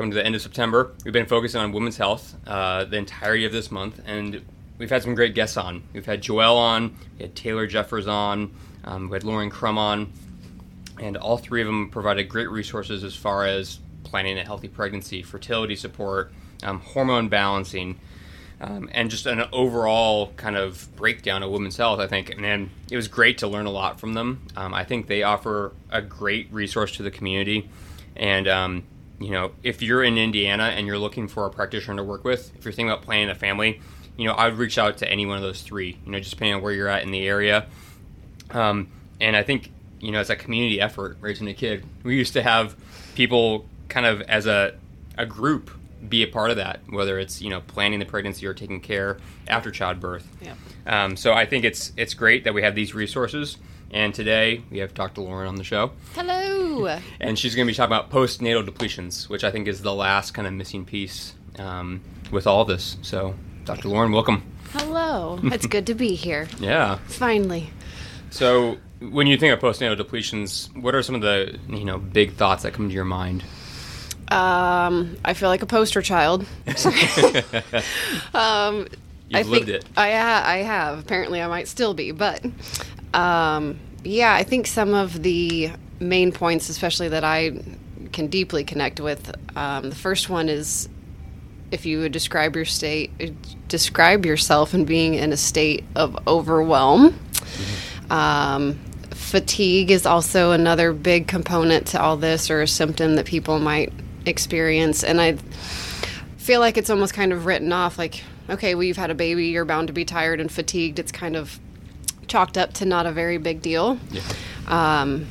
Coming to the end of September, we've been focusing on women's health uh, the entirety of this month, and we've had some great guests on. We've had Joelle on, we had Taylor Jeffers on, um, we had Lauren Crum on, and all three of them provided great resources as far as planning a healthy pregnancy, fertility support, um, hormone balancing, um, and just an overall kind of breakdown of women's health. I think, and then it was great to learn a lot from them. Um, I think they offer a great resource to the community, and um, you know, if you're in Indiana and you're looking for a practitioner to work with, if you're thinking about planning a family, you know, I would reach out to any one of those three. You know, just depending on where you're at in the area. Um, and I think you know, it's a community effort raising a kid. We used to have people kind of as a a group be a part of that, whether it's you know planning the pregnancy or taking care after childbirth. Yeah. Um, so I think it's it's great that we have these resources. And today we have Dr. Lauren on the show, Hello. and she's going to be talking about postnatal depletions, which I think is the last kind of missing piece um, with all this. So, Dr. Lauren, welcome. Hello. It's good to be here. Yeah. Finally. So, when you think of postnatal depletions, what are some of the you know big thoughts that come to your mind? Um, I feel like a poster child. um, You've I lived think it. I ha- I have. Apparently, I might still be, but um, yeah, I think some of the main points, especially that I can deeply connect with. Um, the first one is if you would describe your state, describe yourself in being in a state of overwhelm. Um, fatigue is also another big component to all this, or a symptom that people might experience. And I feel like it's almost kind of written off like, okay, well, you've had a baby, you're bound to be tired and fatigued. It's kind of chalked up to not a very big deal. Yeah. Um,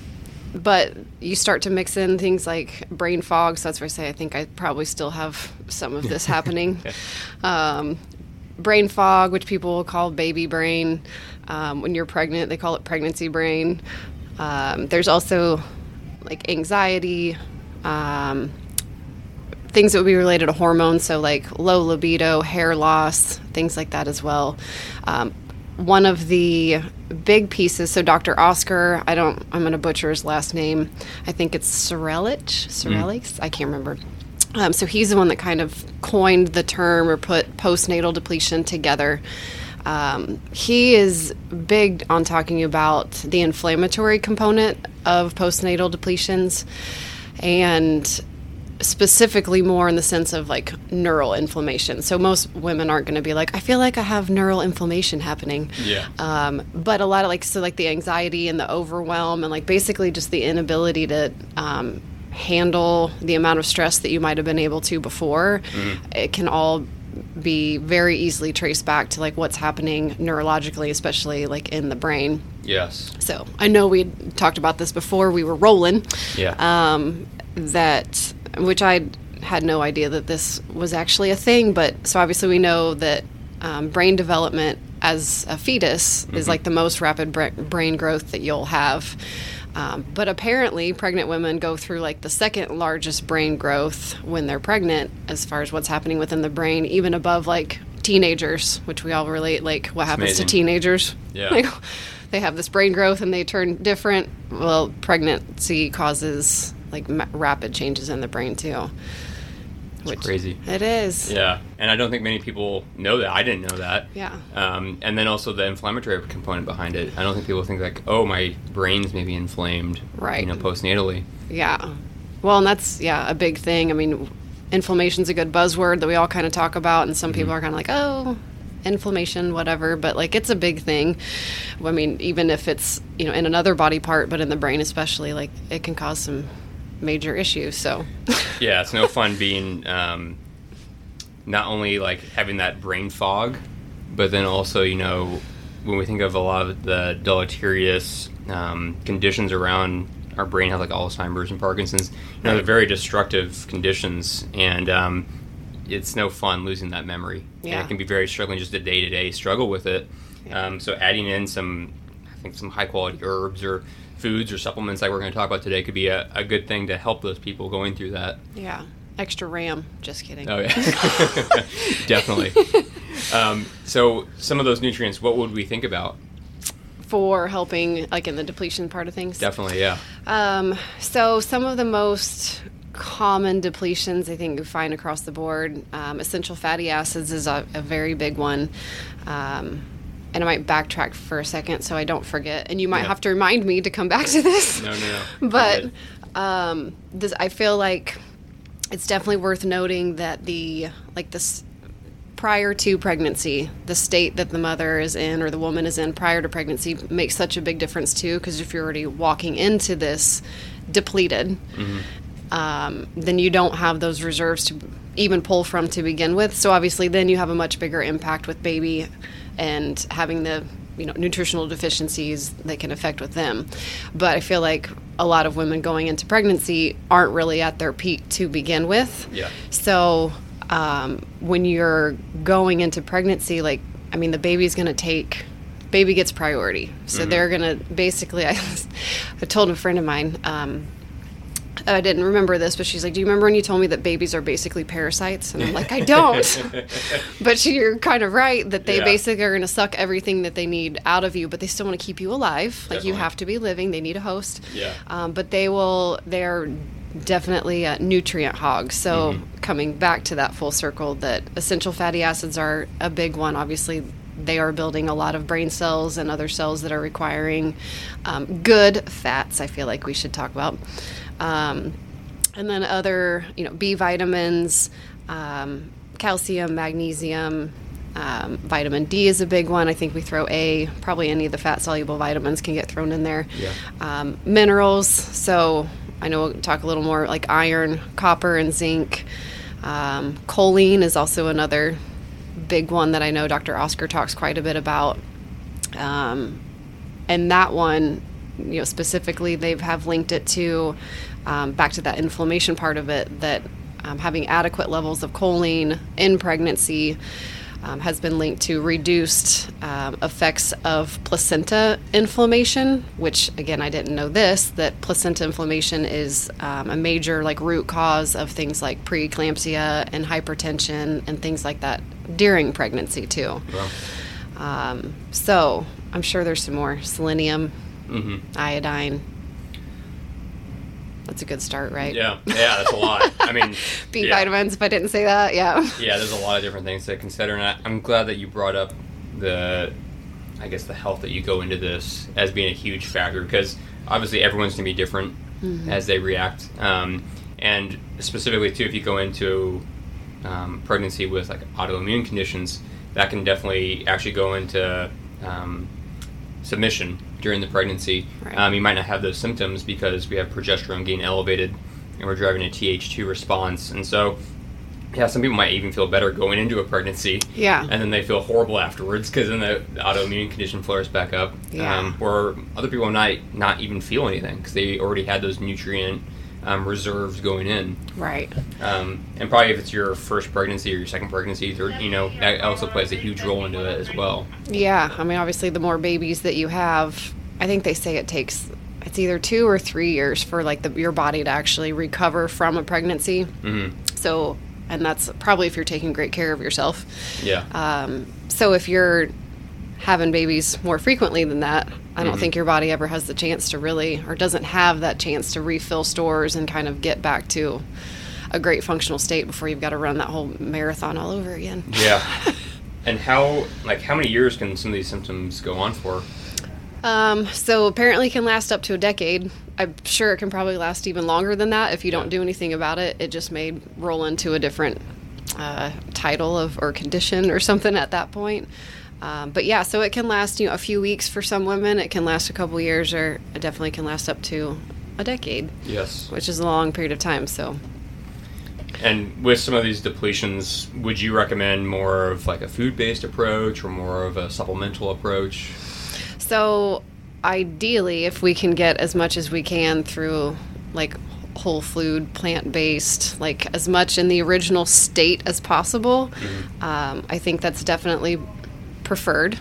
but you start to mix in things like brain fog. So that's where I say I think I probably still have some of this happening. yeah. Um, brain fog, which people will call baby brain. Um, when you're pregnant, they call it pregnancy brain. Um, there's also like anxiety, um, things that would be related to hormones, so like low libido, hair loss, things like that as well. Um, one of the big pieces, so Dr. Oscar, I don't, I'm going to butcher his last name. I think it's Sorelich, Sorelich, I can't remember. Um, so he's the one that kind of coined the term or put postnatal depletion together. Um, he is big on talking about the inflammatory component of postnatal depletions and specifically more in the sense of like neural inflammation. So most women aren't going to be like, I feel like I have neural inflammation happening. Yeah. Um, but a lot of like, so like the anxiety and the overwhelm and like basically just the inability to um, handle the amount of stress that you might have been able to before, it can all be very easily traced back to like what's happening neurologically, especially like in the brain. Yes. So I know we talked about this before we were rolling Yeah. um, that which I had no idea that this was actually a thing. But so obviously we know that um, brain development as a fetus is like the most rapid bra- brain growth that you'll have. Um, but apparently, pregnant women go through like the second largest brain growth when they're pregnant, as far as what's happening within the brain, even above like teenagers, which we all relate. Like, what happens amazing. to teenagers? Yeah. Like, they have this brain growth and they turn different. Well, pregnancy causes like rapid changes in the brain too. Which crazy. It is. Yeah, and I don't think many people know that. I didn't know that. Yeah. Um, and then also the inflammatory component behind it. I don't think people think like, oh, my brain's maybe inflamed. Right. You know, postnatally. Yeah. Well, and that's yeah a big thing. I mean, inflammation's a good buzzword that we all kind of talk about, and some people are kind of like, oh, inflammation, whatever. But like, it's a big thing. I mean, even if it's you know in another body part, but in the brain especially, like it can cause some major issues. So. Yeah, it's no fun being um, not only like having that brain fog, but then also you know when we think of a lot of the deleterious um, conditions around our brain health, like Alzheimer's and Parkinson's, you know, they're very destructive conditions, and um, it's no fun losing that memory. And Yeah. it can be very struggling just a day to day struggle with it. Um, so adding in some, I think some high quality herbs or foods or supplements like we're going to talk about today could be a, a good thing to help those people going through that. Yeah. Extra RAM. Just kidding. Oh yeah, definitely. Um, so some of those nutrients, what would we think about? for helping, like in the depletion part of things. Definitely, yeah. Um, so some of the most common depletions I think you find across the board, um, essential fatty acids is a, a very big one. Um, and I might backtrack for a second so I don't forget. And you might Yeah. have to remind me to come back to this. No, no, no. but um, this, I feel like it's definitely worth noting that the like this prior to pregnancy, the state that the mother is in or the woman is in prior to pregnancy makes such a big difference too. Because if you're already walking into this depleted, um, then you don't have those reserves to even pull from to begin with. So obviously, then you have a much bigger impact with baby and having the you know nutritional deficiencies that can affect with them. But I feel like a lot of women going into pregnancy aren't really at their peak to begin with. Yeah. So um, when you're going into pregnancy, like I mean, the baby's going to take. Baby gets priority, so they're gonna basically. I, I told a friend of mine, um, I didn't remember this, but she's like, "Do you remember when you told me that babies are basically parasites?" And I'm like, "I don't." but you're kind of right that they Yeah. basically are going to suck everything that they need out of you, but they still want to keep you alive. Like you have to be living. They need a host. Yeah. Um, but they will. They're definitely uh, nutrient hogs. So Mm-hmm. coming back to that full circle, that essential fatty acids are a big one. Obviously. They are building a lot of brain cells and other cells that are requiring um, good fats. I feel like we should talk about. Um, and then other, you know, B vitamins, um, calcium, magnesium, um, vitamin D is a big one. I think we throw A. Probably any of the fat soluble vitamins can get thrown in there. Yeah. Um, minerals. So I know we'll talk a little more like iron, copper, and zinc. Um, choline is also another big one that I know Dr. Oscar talks quite a bit about. Um, and that one, you know, specifically, they have linked it to um, back to that inflammation part of it. That um, having adequate levels of choline in pregnancy um, has been linked to reduced um, effects of placenta inflammation. Which, again, I didn't know this that placenta inflammation is um, a major like root cause of things like preeclampsia and hypertension and things like that during pregnancy too. Well, Um, so I'm sure there's some more selenium, mhm. iodine. That's a good start, right? Yeah, yeah, that's a lot. I mean, B yeah. vitamins. If I didn't say that, yeah. Yeah, there's a lot of different things to consider, and I, I'm glad that you brought up the, I guess, the health that you go into this as being a huge factor because obviously everyone's gonna be different as they react, um, and specifically too, if you go into um, pregnancy with like autoimmune conditions, that can definitely actually go into um, submission during the pregnancy. Right. Um, you might not have those symptoms because we have progesterone getting elevated and we're driving a Th2 response. And so, yeah, some people might even feel better going into a pregnancy. Yeah. And then they feel horrible afterwards because then the, autoimmune condition flares back up. Yeah. Um, or other people might not even feel anything because they already had those nutrient um, reserves going in. Right. Um, and probably if it's your first pregnancy or your second pregnancy, third, you know, that also plays a huge role into it as well. Yeah. I mean, obviously, the more babies that you have, I think they say it takes it's either two or three years for like the, your body to actually recover from a pregnancy. hmm So, and that's probably if you're taking great care of yourself. Yeah. Um, so if you're having babies more frequently than that, I don't Mhm. think your body ever has the chance to really, or doesn't have that chance to refill stores and kind of get back to a great functional state before you've got to run that whole marathon all over again. Yeah. and how like how many years can some of these symptoms go on for? Um, so apparently it can last up to a decade. I'm sure it can probably last even longer than that if you don't do anything about it. It just may roll into a different uh, title of or condition or something at that point. Um, but yeah, so it can last you know a few weeks for some women. It can last a couple years, or it definitely can last up to a decade, Yes. which is a long period of time. So And with some of these depletions, would you recommend more of like a food-based approach or more of a supplemental approach? So, ideally, if we can get as much as we can through like whole food, plant based, like as much in the original state as possible, um, I think that's definitely preferred.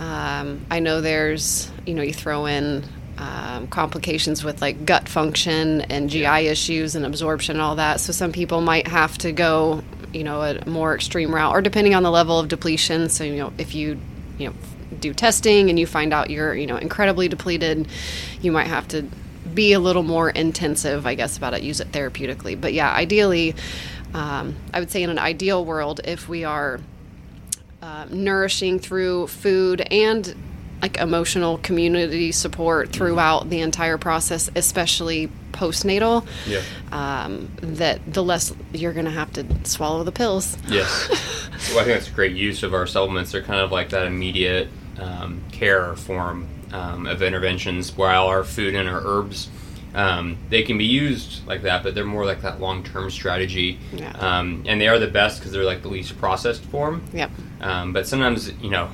Um, I know there's, you know, you throw in um, complications with like gut function and GI issues and absorption and all that. So some people might have to go, you know, a more extreme route, or depending on the level of depletion. So you know, if you, you know, do testing and you find out you're you know incredibly depleted, you might have to be a little more intensive, I guess, about it. Use it therapeutically, but yeah, ideally, um, I would say in an ideal world, if we are uh, nourishing through food and like emotional community support throughout the entire process, especially postnatal. Yeah. Um, that the less you're going to have to swallow the pills. Yes. well, I think that's a great use of our supplements. They're kind of like that immediate um, care form um, of interventions, while our food and our herbs. Um, they can be used like that, but they're more like that long-term strategy, Yeah. um, and they are the best because they're like the least processed form. Yep. Um, but sometimes, you know,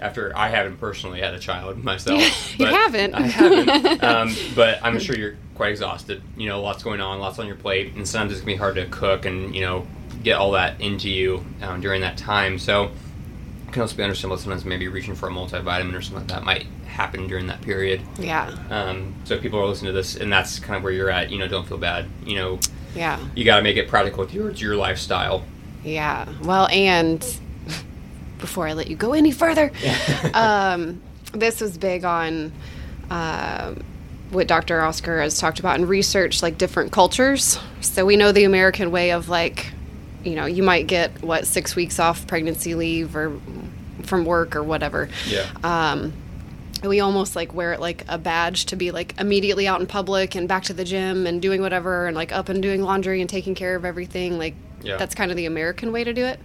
after I haven't personally had a child myself, You haven't. I haven't. um, but I'm sure you're quite exhausted. You know, lots going on, lots on your plate, and sometimes it's gonna be hard to cook and you know get all that into you um, during that time. So it can also be understandable. Sometimes maybe reaching for a multivitamin or something like that might happen during that period. Yeah. Um, so if people are listening to this, and that's kind of where you're at. You know, don't feel bad. You know, Yeah. you got to make it practical towards your your lifestyle. Yeah. Well, and before I let you go any further, um, this was big on um what Dr. Oscar has talked about in research, like different cultures. So we know the American way of like, you know, you might get what six weeks off pregnancy leave or from work or whatever. Yeah. Um, we almost like wear it like a badge to be like immediately out in public and back to the gym and doing whatever and like up and doing laundry and taking care of everything. Like Yeah. that's kind of the American way to do it.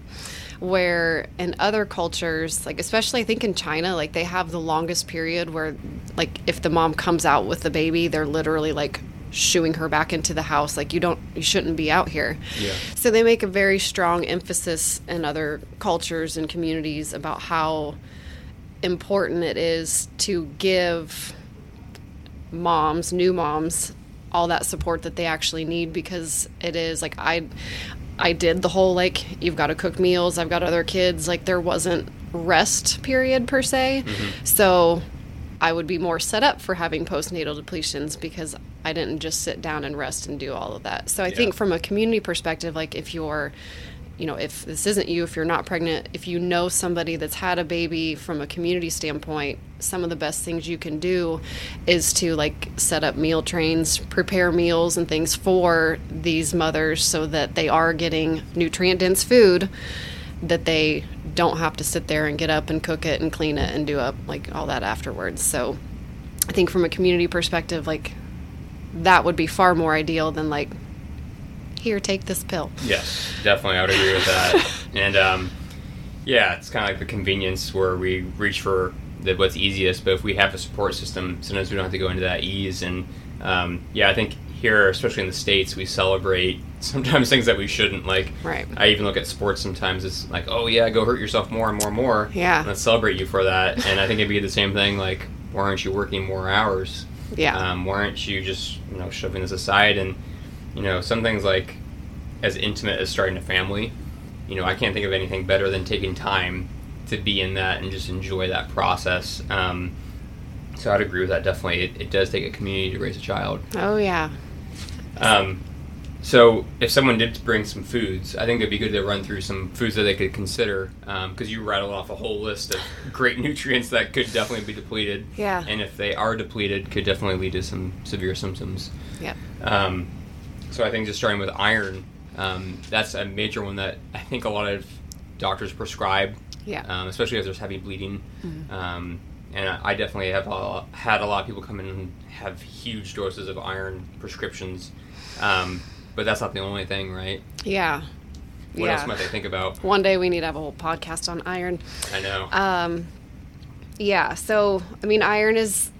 Where in other cultures, like especially I think in China, like they have the longest period where like if the mom comes out with the baby, they're literally like shooing her back into the house like you don't you shouldn't be out here. Yeah. So they make a very strong emphasis in other cultures and communities about how important it is to give moms, new moms, all that support that they actually need because it is like I I did the whole like you've got to cook meals, I've got other kids, like there wasn't rest period per se. Mm-hmm. So I would be more set up for having postnatal depletions because I didn't just sit down and rest and do all of that. So I Yeah. think from a community perspective, like if you're you know, if this isn't you, if you're not pregnant, if you know somebody that's had a baby from a community standpoint, some of the best things you can do is to like set up meal trains, prepare meals and things for these mothers so that they are getting nutrient dense food that they don't have to sit there and get up and cook it and clean it and do up like all that afterwards. So I think from a community perspective, like that would be far more ideal than like here, take this pill. Yes, definitely. I would agree with that. and um, yeah, it's kind of like the convenience where we reach for the, what's easiest. But if we have a support system, sometimes we don't have to go into that ease. And um, yeah, I think here, especially in the states, we celebrate sometimes things that we shouldn't. Like, Right. I even look at sports sometimes. It's like, oh yeah, go hurt yourself more and more and more. Yeah. Let's celebrate you for that. And I think it'd be the same thing. Like, why aren't you working more hours? Yeah. Um, why aren't you just you know shoving this aside and you know some things like as intimate as starting a family you know i can't think of anything better than taking time to be in that and just enjoy that process um, so i'd agree with that definitely it, it does take a community to raise a child Oh yeah. Um, so if someone did bring some foods i think it'd be good to run through some foods that they could consider because you rattled off a whole list of great nutrients that could definitely be depleted Yeah. and if they are depleted could definitely lead to some severe symptoms Yep. um, so I think just starting with iron, um, that's a major one that I think a lot of doctors prescribe, Yeah. um, especially if there's heavy bleeding. Um, and I definitely have a, had a lot of people come in and have huge doses of iron prescriptions. Um, but that's not the only thing, right? Yeah. What yeah. else might they think about? One day we need to have a whole podcast on iron. I know. Um, yeah. So I mean, iron is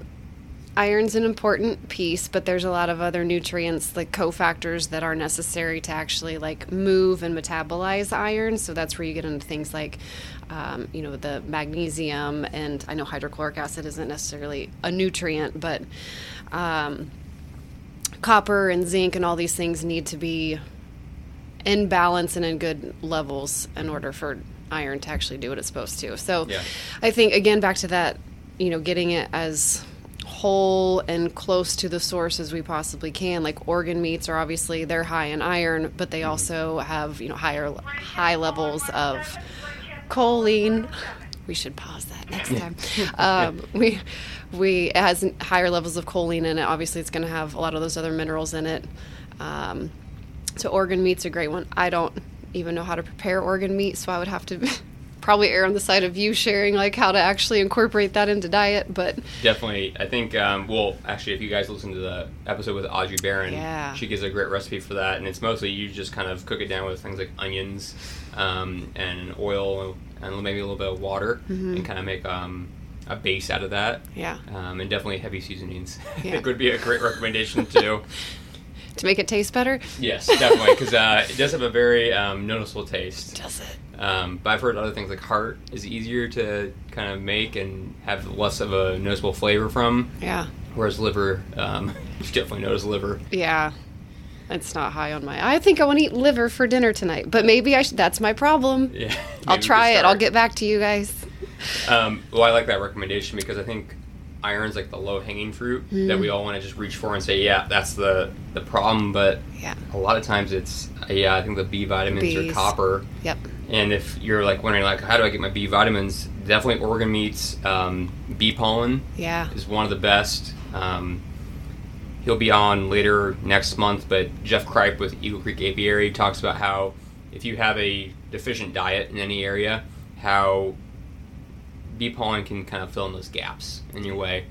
iron's an important piece, but there's a lot of other nutrients like cofactors that are necessary to actually like move and metabolize iron. So that's where you get into things like. Um, you know the magnesium and I know hydrochloric acid isn't necessarily a nutrient, but um, copper and zinc and all these things need to be in balance and in good levels in order for iron to actually do what it's supposed to. So Yeah. I think again back to that, you know, getting it as whole and close to the source as we possibly can. Like organ meats are obviously they're high in iron, but they also have, you know, higher high levels of choline. we should pause that next time. Um, we we it has higher levels of choline in it. Obviously, it's going to have a lot of those other minerals in it. Um, so organ meat's a great one. I don't even know how to prepare organ meat, so I would have to probably err on the side of you sharing like how to actually incorporate that into diet. But Definitely, I think. Um, well, actually, if you guys listen to the episode with Audrey Barron, Yeah. she gives a great recipe for that, and it's mostly you just kind of cook it down with things like onions um, and oil and maybe a little bit of water, and kind of make um, a base out of that. yeah, Um, and definitely heavy seasonings. I Yeah. think would be a great recommendation too. to make it taste better. yes, definitely, because uh, it does have a very um, noticeable taste. Does it? Um, but I've heard other things like heart is easier to kind of make and have less of a noticeable flavor from, Yeah, whereas liver, um, you definitely notice liver. yeah. It's not high on my. I think I want to eat liver for dinner tonight, but maybe I should. That's my problem. Yeah, I'll try it. I'll get back to you guys. Um, well, I like that recommendation because I think iron's like the low hanging fruit that we all want to just reach for and say, yeah, that's the the problem. But Yeah. a lot of times it's yeah, I think the B vitamins or copper. Yep. And if you're like wondering like how do I get my B vitamins, definitely organ meats. Um, bee pollen Yeah. is one of the best. Um, he'll be on later next month, but Jeff Kripe with Eagle Creek Apiary talks about how if you have a deficient diet in any area, how bee pollen can kind of fill in those gaps in your way.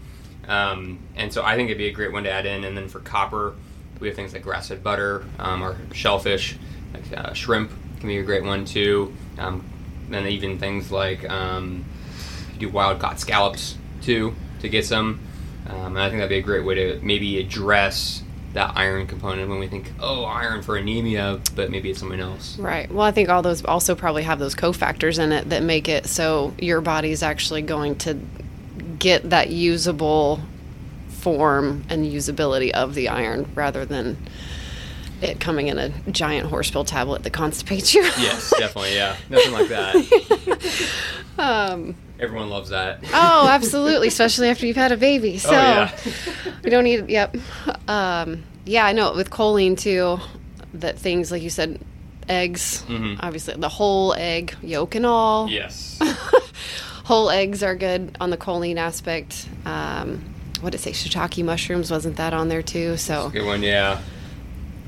Um, and so I think it'd be a great one to add in. And then for copper, we have things like grass-fed butter um, or shellfish, like uh, shrimp can be a great one too. Um, then even things like um, do wild caught scallops too to get some. Um, and I think that'd be a great way to maybe address that iron component when we think, oh, iron for anemia, but maybe it's something else. Right. Well, I think all those also probably have those cofactors in it that make it so your body's actually going to get that usable form and usability of the iron rather than it coming in a giant horse pill tablet that constipates you. Yes, definitely, yeah. Nothing like that. um, Everyone loves that. oh, absolutely, especially after you've had a baby. So Oh, yeah. we don't need. Yep. Um, yeah, I know with choline too. That things like you said, eggs. Mhm. Obviously, the whole egg, yolk and all. Yes. Whole eggs are good on the choline aspect. Um, what did it say? Shiitake mushrooms wasn't that on there too? So Good one, yeah.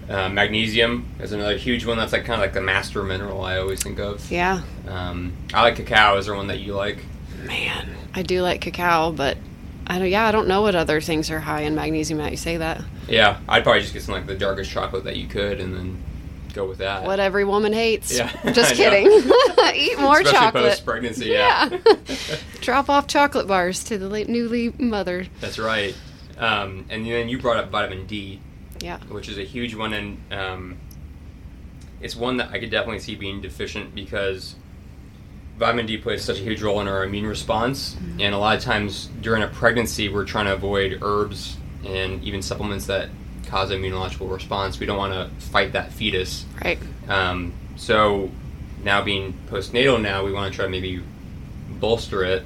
Uh, magnesium is another huge one. That's like kind of like the master mineral I always think of. yeah, Um, I like cacao. Is there one that you like? Man, I do like cacao, but I don't. Yeah, I don't know what other things are high in magnesium. Now you say that. Yeah, I'd probably just get some like the darkest chocolate that you could, and then go with that. What every woman hates. Yeah, Just kidding. Eat more Especially chocolate. post pregnancy. Yeah, Drop off chocolate bars to the late newly mother. that's right. Um, and then you brought up vitamin D, Yeah. which is a huge one, and um, it's one that I could definitely see being deficient because vitamin D plays such a huge role in our immune response, and a lot of times during a pregnancy, we're trying to avoid herbs and even supplements that cause immunological response. We don't want to fight that fetus. Right. Um, so now being postnatal, now we want to try to maybe bolster it.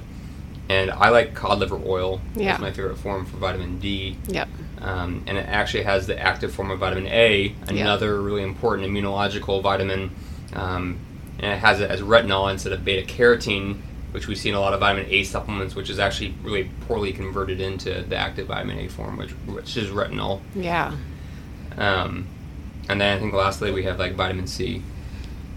And I like cod liver oil. Yeah. That's my favorite form for vitamin D. Yep. Um, and it actually has the active form of vitamin A, another really important immunological vitamin. Um, and it has it as retinol instead of beta carotene, which we see in a lot of vitamin A supplements, which is actually really poorly converted into the active vitamin A form, which, which is retinol. Yeah. Um, and then I think lastly we have like vitamin C,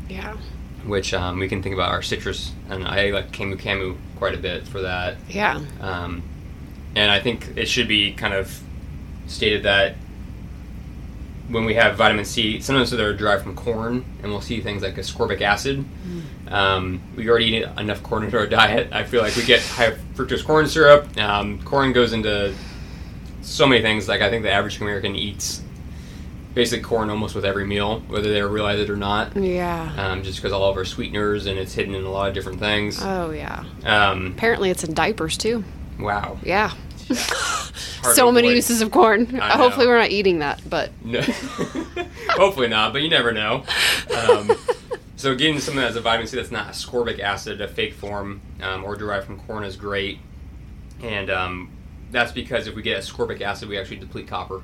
Yeah. which um, we can think about our citrus, and I like camu camu quite a bit for that. Yeah. Um, and I think it should be kind of stated that when we have vitamin C, sometimes they're derived from corn, and we'll see things like ascorbic acid. Um, we already eat enough corn into our diet. I feel like we get high fructose corn syrup. Um, corn goes into so many things. Like I think the average American eats basically corn almost with every meal, whether they realize it or not. Yeah. Um, just because all of our sweeteners and it's hidden in a lot of different things. Oh yeah. Um, Apparently it's in diapers too. wow. Yeah. So many uses of corn. I Hopefully know. we're not eating that, but No. Hopefully not, but you never know. Um, so getting something that has a vitamin C that's not ascorbic acid, a fake form, um, or derived from corn is great. And um, that's because if we get ascorbic acid, we actually deplete copper.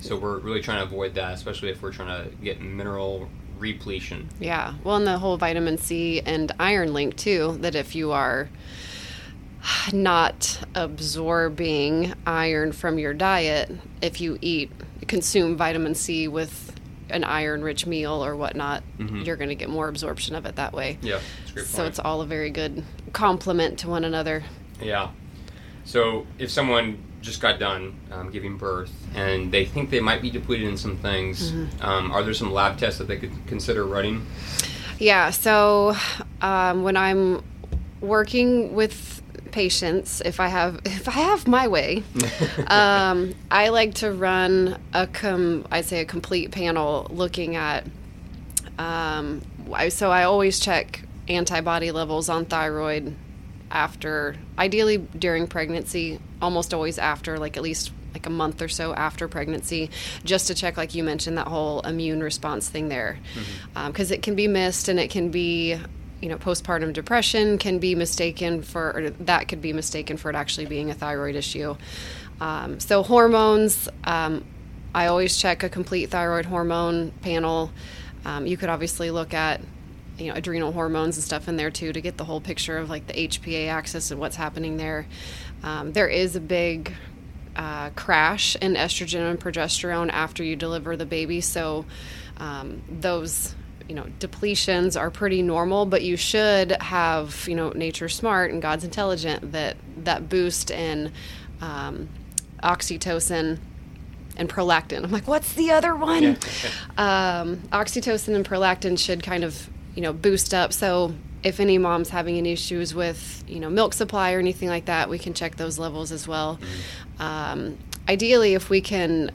So we're really trying to avoid that, especially if we're trying to get mineral repletion. Yeah. Well, and the whole vitamin C and iron link too, that if you are not absorbing iron from your diet, if you eat, consume vitamin C with an iron rich meal or whatnot, mm-hmm. you're going to get more absorption of it that way. Yeah. So it's all a very good complement to one another. Yeah. So if someone just got done um, giving birth and they think they might be depleted in some things, mm-hmm. um, are there some lab tests that they could consider running? Yeah. So um, when I'm working with patients, if I have if I have my way, um, I like to run a com I say a complete panel looking at. Um, so I always check antibody levels on thyroid after ideally during pregnancy almost always after like at least like a month or so after pregnancy just to check like you mentioned that whole immune response thing there because mm-hmm. um, it can be missed and it can be you know postpartum depression can be mistaken for that could be mistaken for it actually being a thyroid issue. Um, so hormones um, i always check a complete thyroid hormone panel. Um, you could obviously look at you know adrenal hormones and stuff in there too to get the whole picture of like the HPA axis and what's happening there. Um, there is a big uh, crash in estrogen and progesterone after you deliver the baby, so um, those you know depletions are pretty normal but you should have you know nature smart and god's intelligent that that boost in um, oxytocin and prolactin i'm like what's the other one yeah. um, oxytocin and prolactin should kind of you know, boost up. So if any mom's having any issues with, you know, milk supply or anything like that, we can check those levels as well. Mm-hmm. Um, ideally, if we can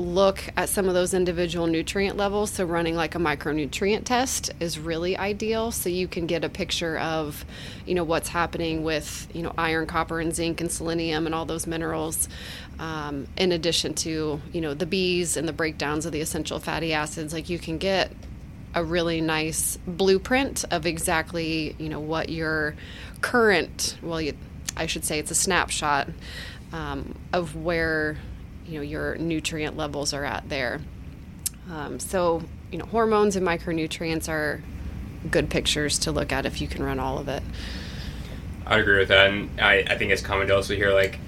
look at some of those individual nutrient levels, so running like a micronutrient test is really ideal. So you can get a picture of, you know, what's happening with, you know, iron, copper, and zinc and selenium and all those minerals. Um, in addition to, you know, the Bs and the breakdowns of the essential fatty acids, like you can get a really nice blueprint of exactly you know what your current well you, I should say it's a snapshot um, of where you know your nutrient levels are at there. Um, so you know hormones and micronutrients are good pictures to look at if you can run all of it. I agree with that, and I, I think it's common to also hear like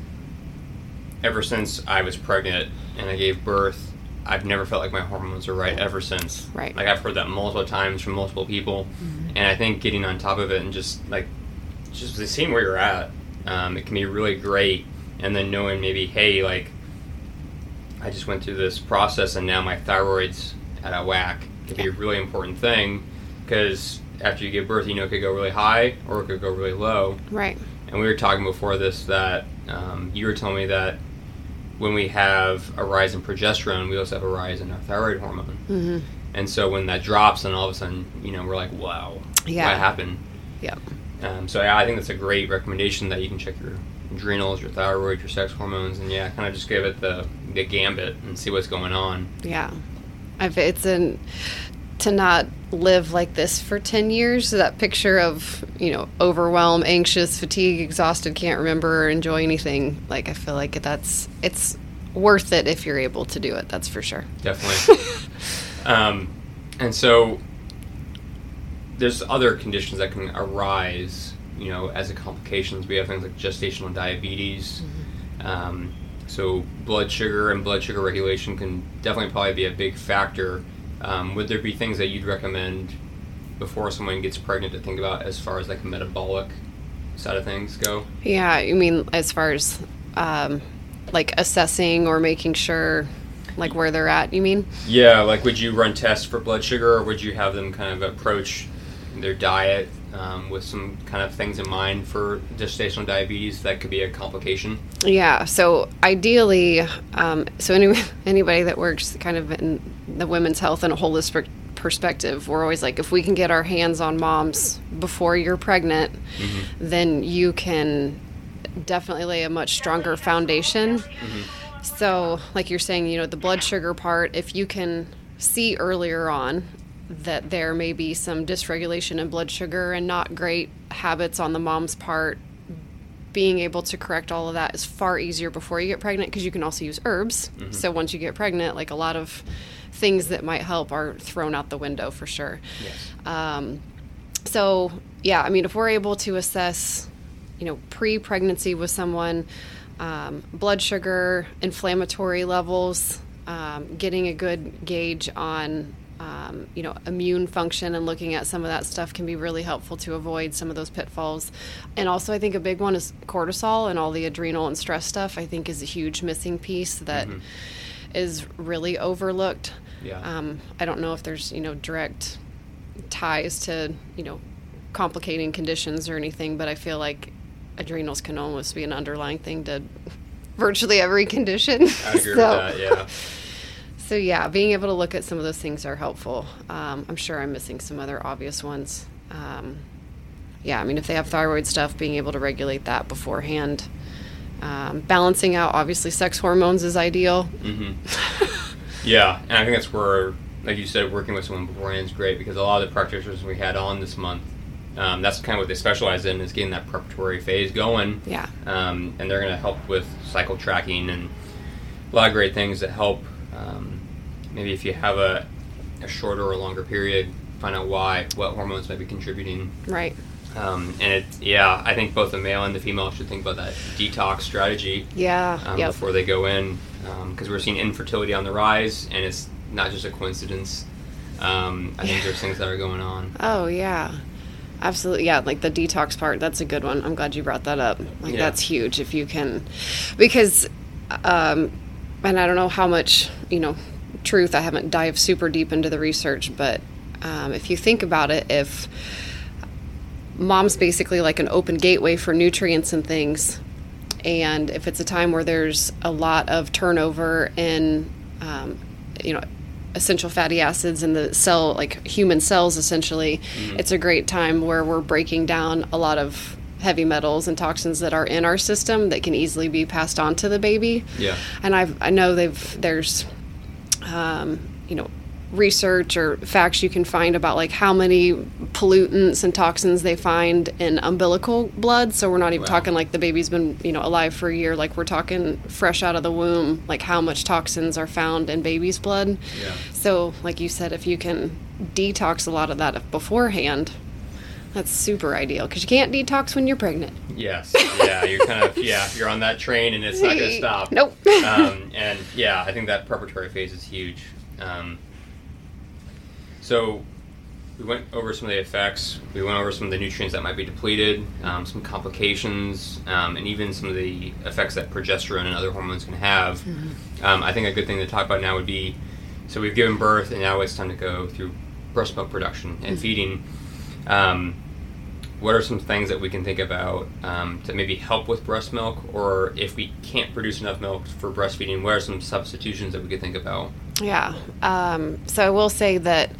ever since I was pregnant and I gave birth I've never felt like my hormones are right ever since. Right. Like I've heard that multiple times from multiple people, mm-hmm. and I think getting on top of it and just like just seeing where you're at, um, it can be really great. And then knowing maybe, hey, like I just went through this process and now my thyroid's at a whack can be a really important thing because after you give birth, you know, it could go really high or it could go really low. Right. And we were talking before this that um, you were telling me that when we have a rise in progesterone, we also have a rise in our thyroid hormone. Mm-hmm. And so when that drops, and all of a sudden, you know, we're like, wow, yeah. what happened? Yeah. Um, so yeah, I think that's a great recommendation that you can check your adrenals, your thyroid, your sex hormones, and yeah, kind of just give it the the gambit and see what's going on. Yeah, I've, it's an to not live like this for 10 years that picture of you know overwhelmed anxious fatigue exhausted can't remember or enjoy anything like i feel like that's it's worth it if you're able to do it that's for sure. Definitely. Um, and so there's other conditions that can arise you know as a complications we have things like gestational diabetes mm-hmm. um, so blood sugar and blood sugar regulation can definitely probably be a big factor um, would there be things that you'd recommend before someone gets pregnant to think about as far as like metabolic side of things go? Yeah, you mean as far as um, like assessing or making sure like where they're at, you mean? Yeah, like would you run tests for blood sugar or would you have them kind of approach their diet um, with some kind of things in mind for gestational diabetes that could be a complication? Yeah, so ideally, um, so any, anybody that works kind of in the women's health and a holistic perspective, we're always like, if we can get our hands on moms before you're pregnant, mm-hmm. then you can definitely lay a much stronger foundation. Mm-hmm. So, like you're saying, you know, the blood sugar part, if you can see earlier on that there may be some dysregulation in blood sugar and not great habits on the mom's part being able to correct all of that is far easier before you get pregnant because you can also use herbs. So once you get pregnant, like a lot of things that might help are thrown out the window for sure. Yes. Um, so yeah, I mean, if we're able to assess, you know, pre-pregnancy with someone, um, blood sugar, inflammatory levels, um, getting a good gauge on, um, you know, immune function and looking at some of that stuff can be really helpful to avoid some of those pitfalls. And also, I think a big one is cortisol and all the adrenal and stress stuff. I think is a huge missing piece that is really overlooked. Yeah. Um, I don't know if there's you know direct ties to you know complicating conditions or anything, but I feel like adrenals can almost be an underlying thing to virtually every condition. I agree so, with that. Yeah. So yeah, being able to look at some of those things are helpful. Um, I'm sure I'm missing some other obvious ones. Um, yeah, I mean, if they have thyroid stuff, being able to regulate that beforehand. Um, balancing out, obviously, sex hormones is ideal. Yeah, and I think that's where, like you said, working with someone beforehand is great because a lot of the practitioners we had on this month, um, that's kind of what they specialize in is getting that preparatory phase going. Yeah. Um, and they're going to help with cycle tracking and a lot of great things that help. Um, maybe if you have a, a shorter or longer period, find out why, what hormones might be contributing. Right. Um, and it, yeah, I think both the male and the female should think about that detox strategy Yeah. um, yep. before they go in because we're seeing infertility on the rise and it's not just a coincidence um, i think there's things that are going on Oh yeah. Absolutely. Yeah, like the detox part, that's a good one. I'm glad you brought that up. Like Yeah. that's huge if you can because um and I don't know how much, you know, truth I haven't dived super deep into the research, but um, if you think about it, if mom's basically like an open gateway for nutrients and things, and if it's a time where there's a lot of turnover in, um, you know, essential fatty acids in the cell, like human cells, essentially, it's a great time where we're breaking down a lot of heavy metals and toxins that are in our system that can easily be passed on to the baby. Yeah. And I've I know they've there's um, you know research or facts you can find about like how many pollutants and toxins they find in umbilical blood so we're not even Wow. talking like the baby's been you know alive for a year like we're talking fresh out of the womb like how much toxins are found in baby's blood Yeah. so like you said if you can detox a lot of that beforehand that's super ideal because you can't detox when you're pregnant. Yes. Yeah you're kind of yeah you're on that train and it's not going to stop. Nope. um, and yeah i think that preparatory phase is huge. Um, so we went over some of the effects we went over some of the nutrients that might be depleted um, some complications um, and even some of the effects that progesterone and other hormones can have. Um, i think a good thing to talk about now would be so we've given birth and now it's time to go through breast milk production and feeding. Um, what are some things that we can think about um, to maybe help with breast milk or if we can't produce enough milk for breastfeeding what are some substitutions that we could think about Yeah. Um, so I will say that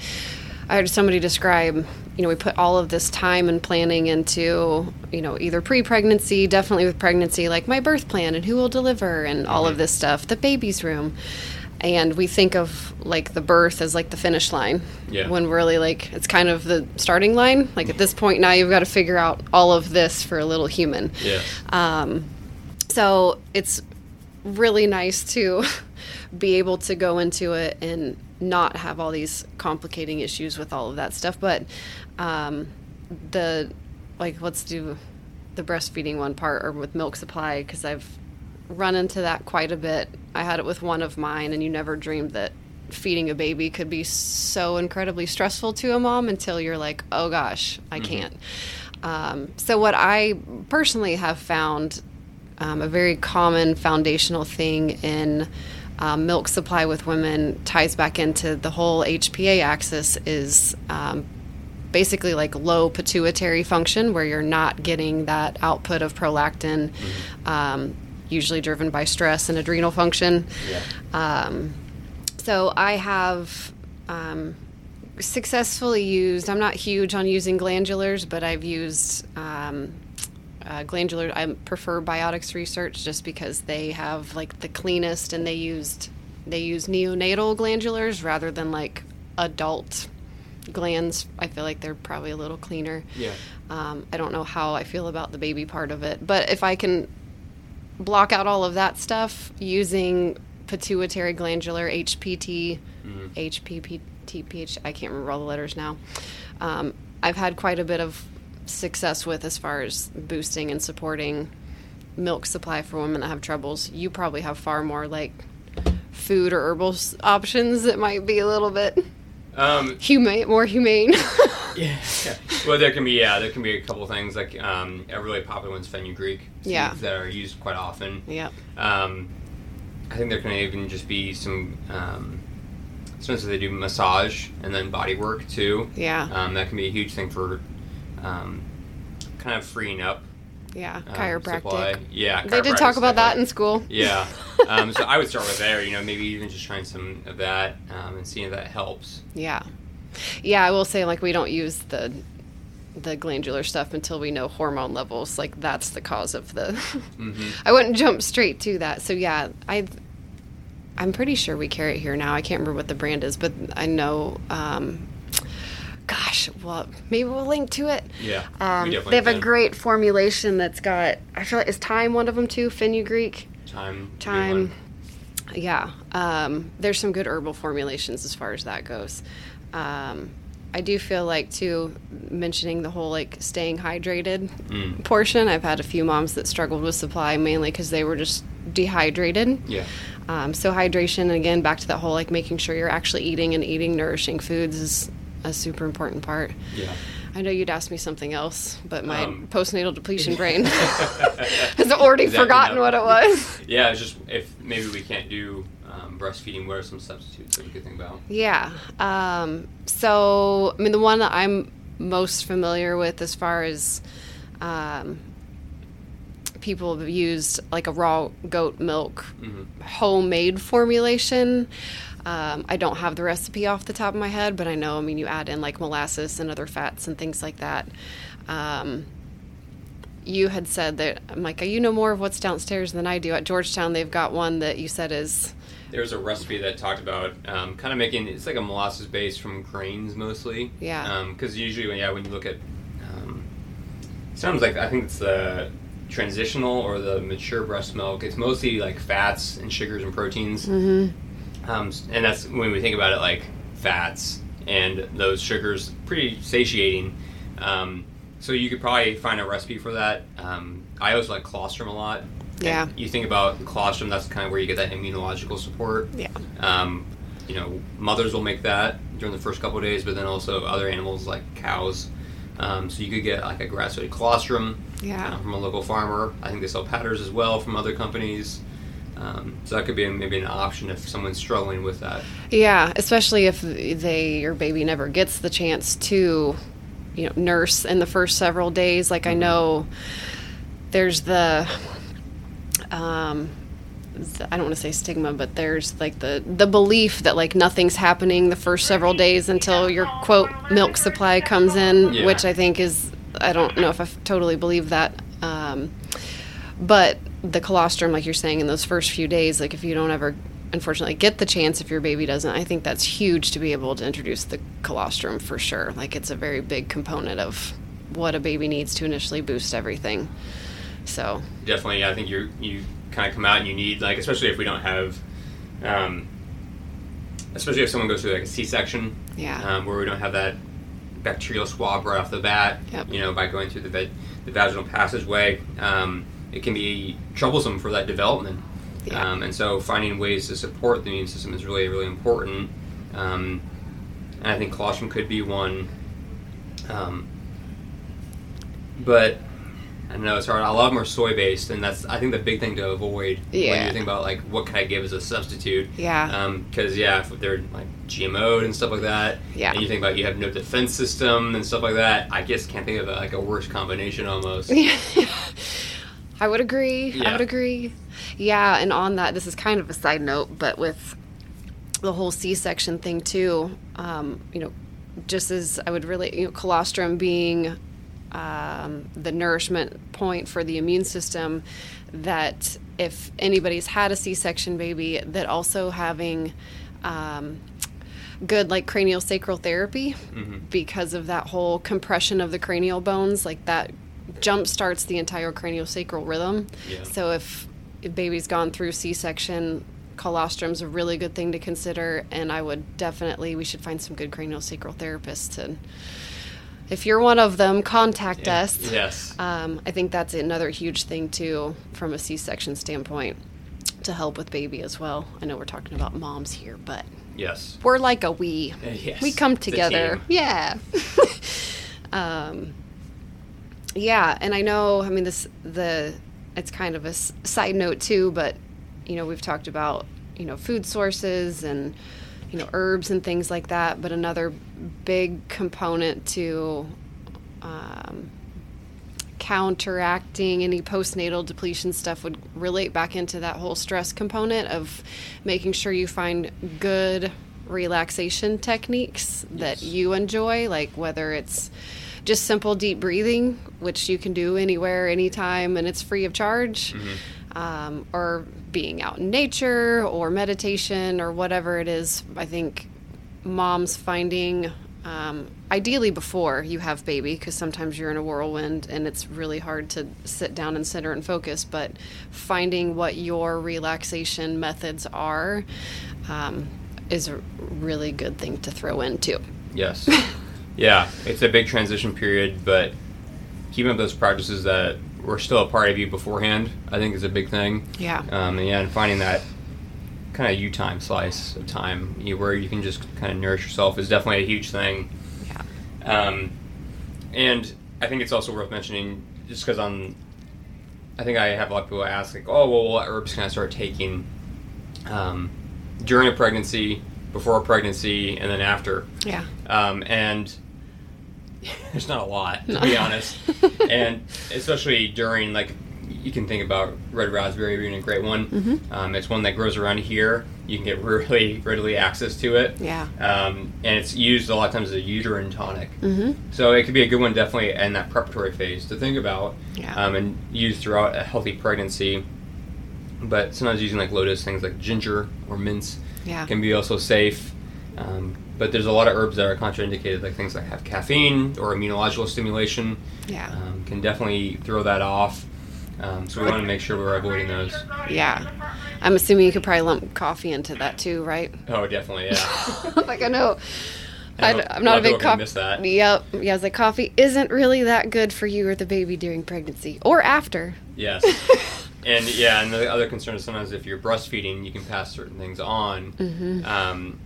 I heard somebody describe, you know, we put all of this time and planning into, you know, either pre pregnancy, definitely with pregnancy, like my birth plan and who will deliver and all of this stuff, the baby's room. And we think of like the birth as like the finish line. Yeah. When really like it's kind of the starting line. Like at this point now you've got to figure out all of this for a little human. yeah Um, so it's really nice to be able to go into it and not have all these complicating issues with all of that stuff. But um, the like, let's do the breastfeeding one part or with milk supply because I've run into that quite a bit. I had it with one of mine, and you never dreamed that feeding a baby could be so incredibly stressful to a mom until you're like, oh gosh, I can't. Um, so, what I personally have found um, a very common foundational thing in um, milk supply with women ties back into the whole HPA axis is um, basically like low pituitary function, where you're not getting that output of prolactin, um, usually driven by stress and adrenal function. yeah Um, so I have um, successfully used. I'm not huge on using glandulars, but I've used um, uh, glandular. I prefer Biotics Research just because they have like the cleanest, and they used they use neonatal glandulars rather than like adult glands, I feel like they're probably a little cleaner. Yeah. Um, I don't know how I feel about the baby part of it, but if I can block out all of that stuff using pituitary glandular HPT, HPPT, PH, I can't remember all the letters now. Um, I've had quite a bit of success with as far as boosting and supporting milk supply for women that have troubles. You probably have far more like food or herbal options that might be a little bit Um, humane, more humane. yeah. yeah. Well, there can be yeah, there can be a couple things like um, a really popular one's fenugreek Yeah. that are used quite often. Yeah. Um, I think there can even just be some. Um, sometimes they do massage and then body work too. Yeah. Um, that can be a huge thing for um, kind of freeing up Yeah. um, Chiropractic. supply. Yeah, They did talk about that in school. Yeah. Um, so I would start with there. You know, maybe even just trying some of that um, and seeing if that helps. Yeah. Yeah, I will say like we don't use the the glandular stuff until we know hormone levels. Like that's the cause of the Mm-hmm. I wouldn't jump straight to that. So yeah, I I'm pretty sure we carry it here now. I can't remember what the brand is, but I know um gosh, well maybe we'll link to it. Yeah, Um, they have a great formulation that's got I feel like is time one of them too, fenugreek. Time. Time. Yeah, um, there's some good herbal formulations as far as that goes. Um, I do feel like too mentioning the whole like staying hydrated Mm. portion. I've had a few moms that struggled with supply mainly because they were just dehydrated. Yeah. Um, so hydration, and again, back to that whole like making sure you're actually eating and eating nourishing foods is a super important part. Yeah. I know you'd ask me something else, but my Um, postnatal depletion brain has already Exactly, forgotten no. what it was. Yeah, it's just if maybe we can't do um, breastfeeding, what are some substitutes that we could think about? Yeah. Um, so, I mean, the one that I'm most familiar with as far as um, people have used like a raw goat milk Mm-hmm. homemade formulation. Um, I don't have the recipe off the top of my head, but I know, I mean, you add in like molasses and other fats and things like that. Um, you had said that, I'm like, you know more of what's downstairs than I do. At Georgetown, they've got one that you said is, There's a recipe that talked about um, kind of making it's like a molasses base from grains mostly. Yeah. Because usually, when, yeah, when you look at, um, sounds like I think it's the transitional or the mature breast milk. It's mostly like fats and sugars and proteins. mm-hmm. Um, and that's when we think about it like fats and those sugars, pretty satiating. Um, so you could probably find a recipe for that. Um, I always like colostrum a lot. And Yeah. You think about colostrum, that's kind of where you get that immunological support. yeah. Um, you know, mothers will make that during the first couple of days, but then also other animals like cows. Um, so you could get like a grass-fed colostrum Yeah. uh, from a local farmer. I think they sell powders as well from other companies. Um, so that could be maybe an option if someone's struggling with that. Yeah, especially if they your baby never gets the chance to, you know, nurse in the first several days. Like I know, there's the, um, I don't want to say stigma, but there's like the the belief that like nothing's happening the first several days until your quote milk supply comes in, Yeah. which I think is I don't know if I totally believe that. Um, but the colostrum, like you're saying, in those first few days, like if you don't ever unfortunately get the chance if your baby doesn't, I think that's huge to be able to introduce the colostrum for sure. Like it's a very big component of what a baby needs to initially boost everything. So Definitely, yeah, I think you you kind of come out and you need like, especially if we don't have, um, especially if someone goes through like a C-section, Yeah. um, where we don't have that bacterial swab right off the bat. Yep. You know, by going through the the vaginal passageway, um, it can be troublesome for that development. Yeah. Um, and so, finding ways to support the immune system is really really important. Um, and I think colostrum could be one. Um, but I know it's hard. A lot of them are soy based, and that's I think the big thing to avoid yeah. when you think about like what can I give as a substitute. Yeah. Because yeah, if they're like GMO'd and stuff like that. Yeah. And you think about you have no defense system and stuff like that. I just can't think of a, like a worse combination almost. I would agree. I would agree. Yeah, and on that, this is kind of a side note, but with the whole C-section thing too, um, you know, just as I would really, you know, colostrum being um, the nourishment point for the immune system, that if anybody's had a C-section baby, that also having um, good like cranial sacral therapy because of that whole compression of the cranial bones. Like that jump starts the entire craniosacral rhythm. Yeah. So if a baby's gone through C-section, colostrum's a really good thing to consider. And I would definitely we should find some good craniosacral therapists to. If you're one of them, contact Yeah. us. Yes. Um, I think that's another huge thing too, from a C-section standpoint, to help with baby as well. I know we're talking about moms here, but Yes. we're like a we. Yes. We come together. Yeah. um, yeah, and I know. I mean, this the it's kind of a s- side note too, but you know, we've talked about you know food sources and you know herbs and things like that. But another big component to um, counteracting any postnatal depletion stuff would relate back into that whole stress component of making sure you find good relaxation techniques that you enjoy, like whether it's just simple deep breathing, which you can do anywhere, anytime, and it's free of charge, um, or being out in nature, or meditation, or whatever it is. I think moms finding um, ideally before you have baby because sometimes you're in a whirlwind and it's really hard to sit down and center and focus but finding what your relaxation methods are um, is a really good thing to throw in too Yes. yeah, it's a big transition period, but keeping up those practices that were still a part of you beforehand, I think is a big thing. Yeah. Um, and yeah, and finding that kind of you time slice of time you, where you can just kind of nourish yourself is definitely a huge thing. yeah Um, and I think it's also worth mentioning, just because on, I think I have a lot of people ask like, oh, well, what herbs can I start taking um, during a pregnancy, before a pregnancy, and then after? yeah Um, and there's not a lot, to be honest. and especially during, like, you can think about red raspberry being a great one. Mm-hmm. Um, it's one that grows around here. You can get really readily access to it. Yeah. Um, and it's used a lot of times as a uterine tonic. mm-hmm. So it could be a good one, definitely, in that preparatory phase to think about Yeah. um, and use throughout a healthy pregnancy. But sometimes using like lotus things like ginger or mints Yeah. can be also safe. Um, but there's a lot of herbs that are contraindicated, like things that have caffeine or immunological stimulation. Yeah. Um, can definitely throw that off. Um, so we want to make sure we're avoiding those. yeah i'm assuming you could probably lump coffee into that too right Oh, definitely, yeah. like i know I am not a big coffee. miss that. Yep. Yeah, like, coffee isn't really that good for you or the baby during pregnancy or after. Yes. and yeah, and the other concern is sometimes if you're breastfeeding, you can pass certain things on. Mm-hmm. Um,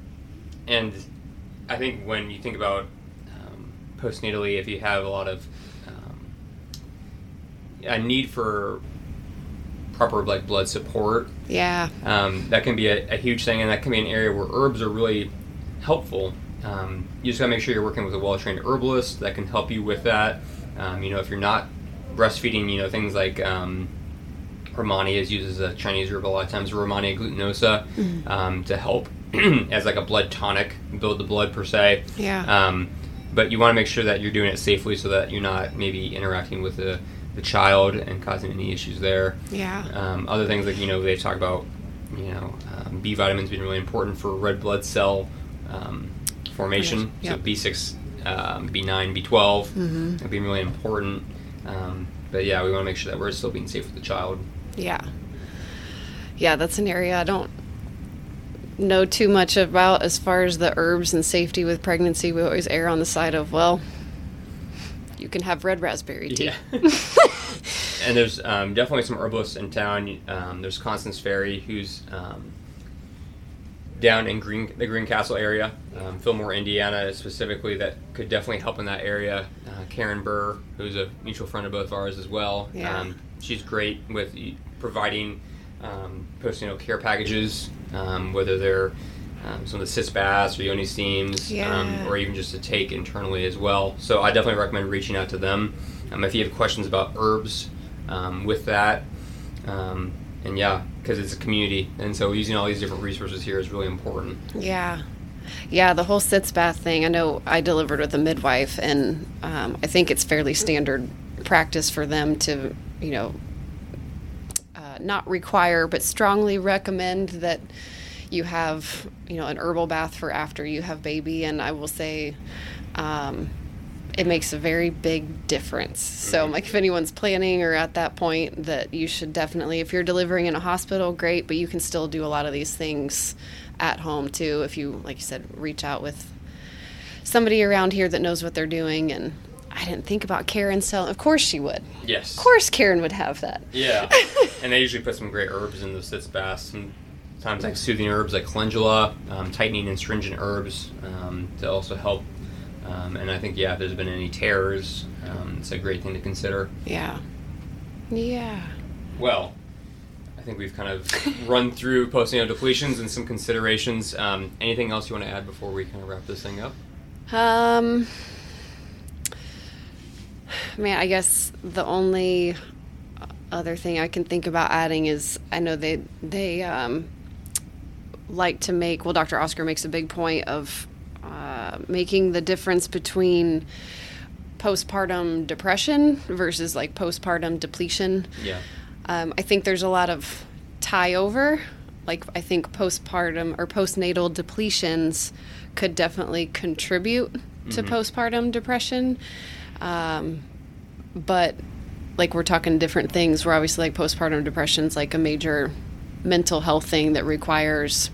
and I think when you think about um, postnatally, if you have a lot of um, a need for proper like blood support, Yeah. um, that can be a, a huge thing, and that can be an area where herbs are really helpful. Um, you just gotta make sure you're working with a well-trained herbalist that can help you with that. Um, you know, if you're not breastfeeding, you know things like um, Rehmannia is used as a Chinese herb a lot of times, Rehmannia glutinosa, um, to help as like a blood tonic, build the blood per se. Yeah. Um, but you want to make sure that you're doing it safely so that you're not maybe interacting with the, the child and causing any issues there. Yeah. Um, other things like you know they talk about you know um, B vitamins being really important for red blood cell um, formation. Yes, So. B six, um, B nine, B 12 Mhm. being really important. Um, but yeah, we want to make sure that we're still being safe with the child. Yeah. Yeah, that's an area I don't know too much about as far as the herbs and safety with pregnancy. We always err on the side of, well, you can have red raspberry tea. Yeah. and there's um, definitely some herbalists in town. Um, there's Constance Ferry, who's um, down in Green the Greencastle area, um, Fillmore, Indiana, specifically. That could definitely help in that area. Uh, Karen Burr, who's a mutual friend of both of ours as well. Yeah. Um, she's great with providing um, postnatal care packages, um, whether they're um, some of the baths or yoni steams, Yeah. um, or even just to take internally as well. So I definitely recommend reaching out to them. Um, if you have questions about herbs um, with that, um, and yeah, because it's a community, and so using all these different resources here is really important. Yeah. Yeah, the whole sitz bath thing. I know I delivered with a midwife, and um, I think it's fairly standard practice for them to, you know, not require, but strongly recommend that you have you know an herbal bath for after you have baby, and I will say. Um, it makes a very big difference. So, like, if anyone's planning or at that point, that you should definitely, if you're delivering in a hospital, great, but you can still do a lot of these things at home too. If you, like you said, reach out with somebody around here that knows what they're doing. And didn't think about Karen selling. Of course, she would. Yes. Of course, Karen would have that. Yeah. and they usually put some great herbs in the sitz baths. Sometimes like soothing herbs like calendula, um, tightening and astringent herbs um, to also help um, and I think, yeah, if there's been any terrors, um, it's a great thing to consider. Yeah. Yeah. Well, I think we've kind of run through postnatal depletions and some considerations. Um, anything else you want to add before we kind of wrap this thing up? Um, man, I guess the only other thing I can think about adding is I know they they um, like to make. Well, Dr. Oscar makes a big point of uh, making the difference between postpartum depression versus like postpartum depletion. Yeah. Um, I think there's a lot of tie over. Like, I think postpartum or postnatal depletions could definitely contribute to mm-hmm. postpartum depression. Um, but, like, we're talking different things. We're obviously like postpartum depression is like a major mental health thing that requires,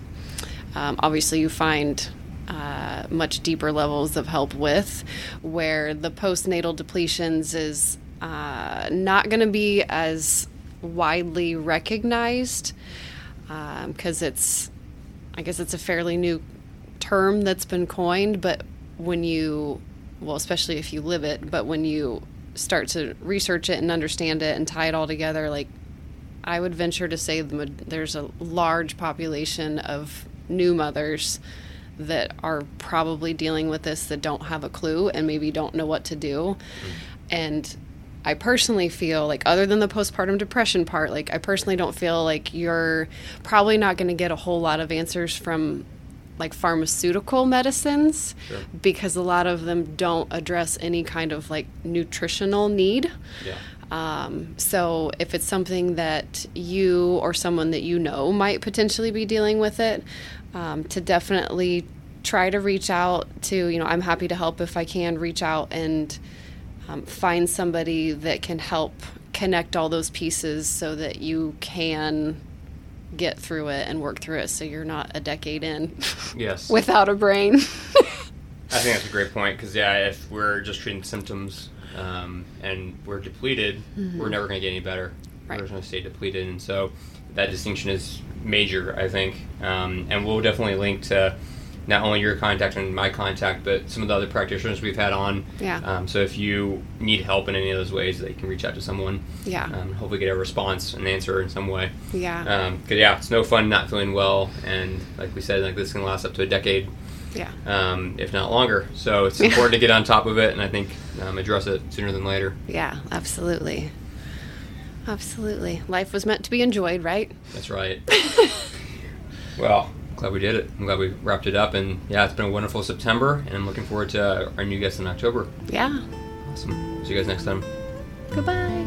um, obviously, you find uh, much deeper levels of help with, where the postnatal depletions is uh, not going to be as widely recognized because um, it's, I guess it's a fairly new term that's been coined, but when you, well, especially if you live it, but when you start to research it and understand it and tie it all together, like I would venture to say there's a large population of new mothers that are probably dealing with this that don't have a clue and maybe don't know what to do. Mm. And I personally feel like, other than the postpartum depression part, like I personally don't feel like you're probably not going to get a whole lot of answers from like pharmaceutical medicines sure. because a lot of them don't address any kind of like nutritional need. Yeah. Um, so if it's something that you or someone that you know might potentially be dealing with it, um, to definitely try to reach out to, you know, I'm happy to help if I can reach out and um, find somebody that can help connect all those pieces so that you can get through it and work through it so you're not a decade in yes without a brain i think that's a great point because yeah if we're just treating symptoms um, and we're depleted mm-hmm. we're never going to get any better right. we're going to stay depleted and so that distinction is major, I think. Um, and we'll definitely link to not only your contact and my contact, but some of the other practitioners we've had on. Yeah. Um, so if you need help in any of those ways, that you can reach out to someone. Yeah. Um, hopefully get a response and answer in some way. Yeah. Because um, yeah, it's no fun not feeling well, and like we said, like this can last up to a decade. Yeah. Um, if not longer. So it's important to get on top of it, and I think um, address it sooner than later. Yeah, absolutely. Absolutely. Life was meant to be enjoyed, right? That's right. well, glad we did it. I'm glad we wrapped it up. And yeah, it's been a wonderful September, and I'm looking forward to our new guest in October. Yeah. Awesome. See you guys next time. Goodbye.